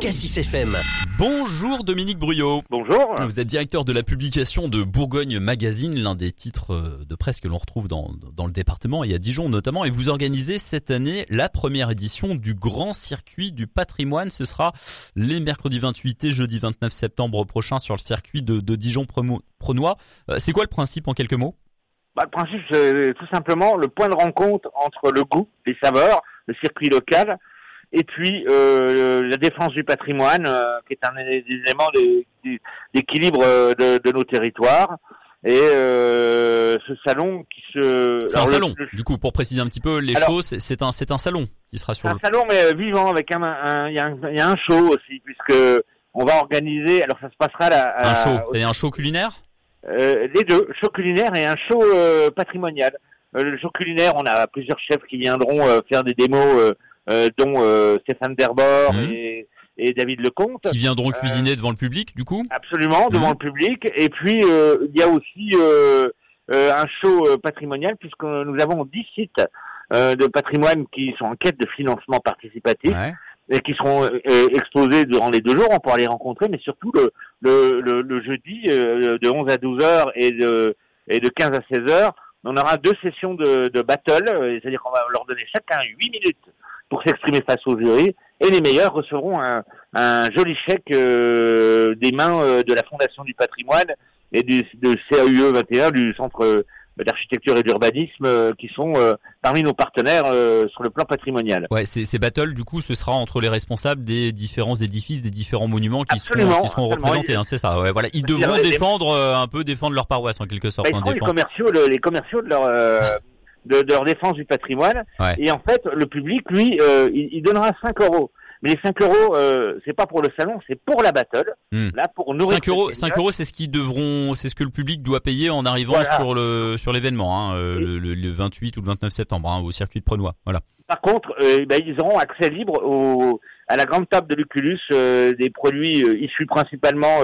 Cassis FM. Bonjour Dominique Bruyot. Bonjour. Vous êtes directeur de la publication de Bourgogne Magazine, l'un des titres euh, de presse que l'on retrouve dans, dans le département et à Dijon notamment. Et vous organisez cette année la première édition du Grand Circuit du Patrimoine. Ce sera les mercredis 28 et jeudi 29 septembre prochain sur le circuit de, de Dijon-Prenois. Euh, C'est quoi le principe en quelques mots? Bah, le principe, c'est tout simplement le point de rencontre entre le goût, les saveurs, le circuit local, et puis euh, la défense du patrimoine, euh, qui est un des éléments d'équilibre euh, de, de nos territoires. Et euh, ce salon qui se... C'est un le- salon. le- Du coup, pour préciser un petit peu les Alors- choses, c'est- un, c'est un salon qui sera sur un le... salon mais euh, vivant avec un, il y, a un il y a un show aussi puisque on va organiser. Alors ça se passera à la, à- Un show. C'est un show culinaire? Euh, les deux, show culinaire et un show euh, patrimonial. Euh, le show culinaire, on a plusieurs chefs qui viendront euh, faire des démos, dont euh, Stéphane Derbord Mhm. et, et David Lecomte. qui viendront cuisiner devant le public, du coup Absolument, devant Mhm. le public. Et puis, euh, il y a aussi euh, euh, un show euh, patrimonial, puisque nous avons 10 sites euh, de patrimoine qui sont en quête de financement participatif Ouais. et qui seront euh, exposés durant les deux jours. On pourra les rencontrer, mais surtout le, le, le, le jeudi euh, de 11 à 12 heures et de, et de 15 à 16 heures. On aura deux sessions de, de battle, euh, c'est-à-dire qu'on va leur donner chacun 8 minutes pour s'exprimer face au jury, et les meilleurs recevront un, un joli chèque euh, des mains euh, de la Fondation du patrimoine et du de CAUE 21, du Centre euh, d'architecture et d'urbanisme, euh, qui sont euh, parmi nos partenaires euh, sur le plan patrimonial. Ouais, ces, ces battles, du coup, ce sera entre les responsables des différents édifices, des différents monuments qui Absolument, seront, qui seront absolument. représentés. Hein, c'est ça. Ouais, voilà, ils devront défendre un peu, défendre leur paroisse en quelque sorte. Bah, ils hein, les commerciaux, le- les commerciaux de leur de, de leur défense du patrimoine. Ouais. Et en fait, le public, lui, euh, il, il donnera 5 euros. Mais les 5 euros, euh, c'est pas pour le salon, c'est pour la battle. Hmm. Là, pour nourrir. 5 euros, cette 5 cagnotte. euros, c'est ce qu'ils devront, c'est ce que le public doit payer en arrivant Voilà. sur le sur l'événement, hein, euh, le, le- le 28 ou le 29 septembre, hein, au circuit de Prenois. Voilà. Par contre, euh, ben, ils auront accès libre au, à la grande table de Lucullus, euh, des produits issus principalement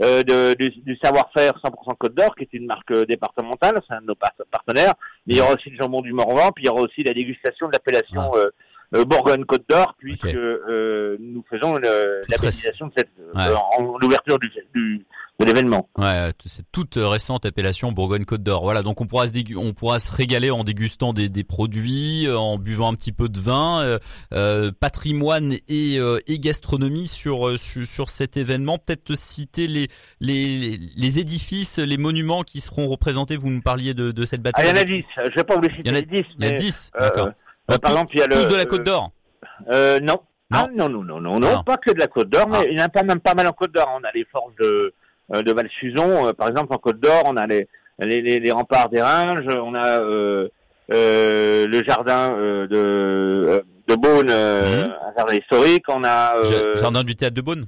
de, du, du savoir-faire 100% Côte d'Or, qui est une marque euh, départementale, c'est un de nos par- partenaires. Mais il y aura aussi le jambon du Morvan, puis il y aura aussi la dégustation de l'appellation euh, euh, Bourgogne-Côte d'Or, puisque euh, nous faisons Toute labellisation de cette Ouais. euh, en, en ouverture du, du- de l'événement. Ouais, t- c'est toute récente appellation Bourgogne-Côte d'Or. Voilà, donc on pourra se on pourra se régaler en dégustant des, des produits, euh, en buvant un petit peu de vin, euh, euh, patrimoine et, euh, et gastronomie sur, euh, sur sur cet événement. Peut-être citer les, les les édifices, les monuments qui seront représentés. Vous nous parliez de, de cette Ah, bataille. il y en a 10, je vais pas vous les Il y en citer a- les 10, Il y a mais 10, euh, d'accord. Euh, par exemple, il y a le... tous de la Côte euh, d'Or. Euh, non. Non. Ah, non, non, non, non, non, pas que de la Côte d'Or, mais Ah. il y en a pas, même pas mal en Côte d'Or. On a les forges de, euh, de Val-Suzon, euh, par exemple, en Côte d'Or, on a les, les, les, les remparts des Ringes, on a le jardin de, de Beaune, Mhm. un jardin historique, on a Ja- Jardin du théâtre de Beaune.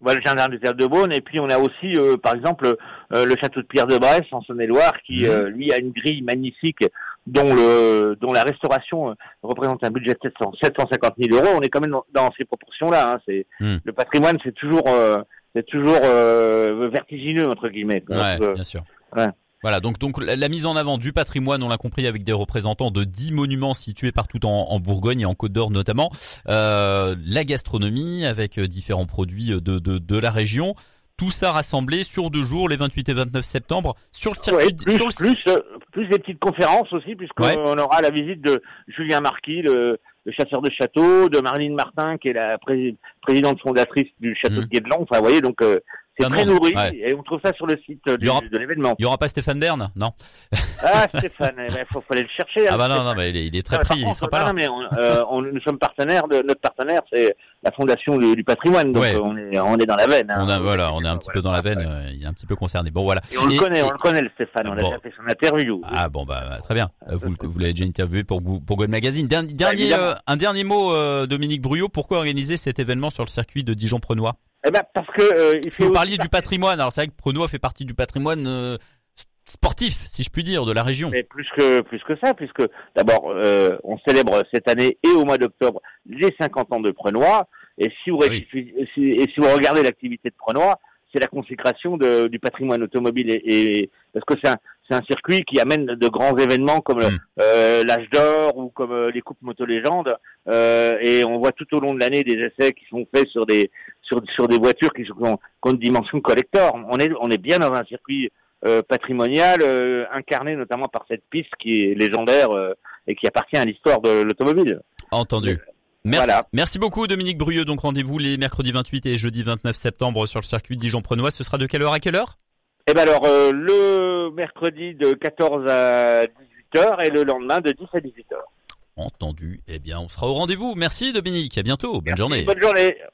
Voilà, le jardin du théâtre de Beaune, et puis on a aussi, euh, par exemple, euh, le château de Pierre de Bresse en Saône-et-Loire, qui, Mhm. euh, lui, a une grille magnifique, dont le dont la restauration euh, représente un budget de 700, 750 000 euros. On est quand même dans, dans ces proportions-là. Hein. C'est Mhm. le patrimoine, c'est toujours euh, c'est toujours euh, vertigineux entre guillemets. Ouais, Donc, euh, bien sûr. ouais. Voilà, donc donc la, la mise en avant du patrimoine, on l'a compris, avec des représentants de 10 monuments situés partout en, en Bourgogne et en Côte d'Or notamment. Euh, la gastronomie avec différents produits de, de, de la région. Tout ça rassemblé sur deux jours, les 28 et 29 septembre, sur le circuit. Ouais, plus, sur le- plus, plus des petites conférences aussi, puisqu'on Ouais. aura la visite de Julien Marquis, le, le chasseur de château, de Marlene Martin, qui est la pré- présidente fondatrice du château Mhm. de Guédelon. Enfin, vous voyez, donc euh, c'est de très nourri, ouais. et on trouve ça sur le site euh, Il du- aura- de l'événement. Il y aura pas Stéphane Bern, non Ah, Stéphane, il faut, faut aller le chercher. hein, Ah bah non, non, mais il est, il est très pris, il contre, sera pas non, là. non, mais on, euh, on- nous sommes partenaires de notre partenaire, c'est la Fondation du, du patrimoine, donc Ouais. euh, on est on est dans la veine. hein. On a, voilà, on est un petit peu dans la veine, euh, il est un petit peu concerné. Bon voilà. Et on le connaît, et- on le connaît le Stéphane, on a Bon. déjà fait son interview. Ah bon bah très bien. Euh, Vous, vous l'avez déjà interviewé pour pour Magazine. Dernier, dernier, euh, un dernier mot, Dominique Bruyot. Pourquoi organiser cet événement sur le circuit de Dijon-Prenois? Eh ben parce que euh, il fait Vous parliez du patrimoine. Alors c'est vrai que Prenois fait partie du patrimoine euh, sportif, si je puis dire, de la région. Mais plus que plus que ça, puisque d'abord euh, on célèbre cette année et au mois d'octobre les 50 ans de Prenois. Et si vous oui. réfléchissez- si- et si vous regardez l'activité de Prenois, c'est la consécration de, du patrimoine automobile et, et parce que c'est un, c'est un circuit qui amène de grands événements comme Mm. euh, l'âge d'or ou comme euh, les coupes moto légendes euh, et on voit tout au long de l'année des essais qui sont faits sur des sur, sur des voitures qui sont qui ont qui ont une dimension collector. On est on est bien dans un circuit euh, patrimonial euh, incarné notamment par cette piste qui est légendaire euh, et qui appartient à l'histoire de l'automobile. Entendu. Merci, Voilà. merci beaucoup Dominique Brieux. Donc rendez-vous les mercredis 28 et jeudi 29 septembre sur le circuit Dijon-Prenois. Ce sera de quelle heure à quelle heure? Et ben alors euh, le mercredi de 14 à 18h et le lendemain de 10 à 18h. Entendu. Eh bien, on sera au rendez-vous. Merci Dominique. À bientôt. Bonne journée. Bonne journée.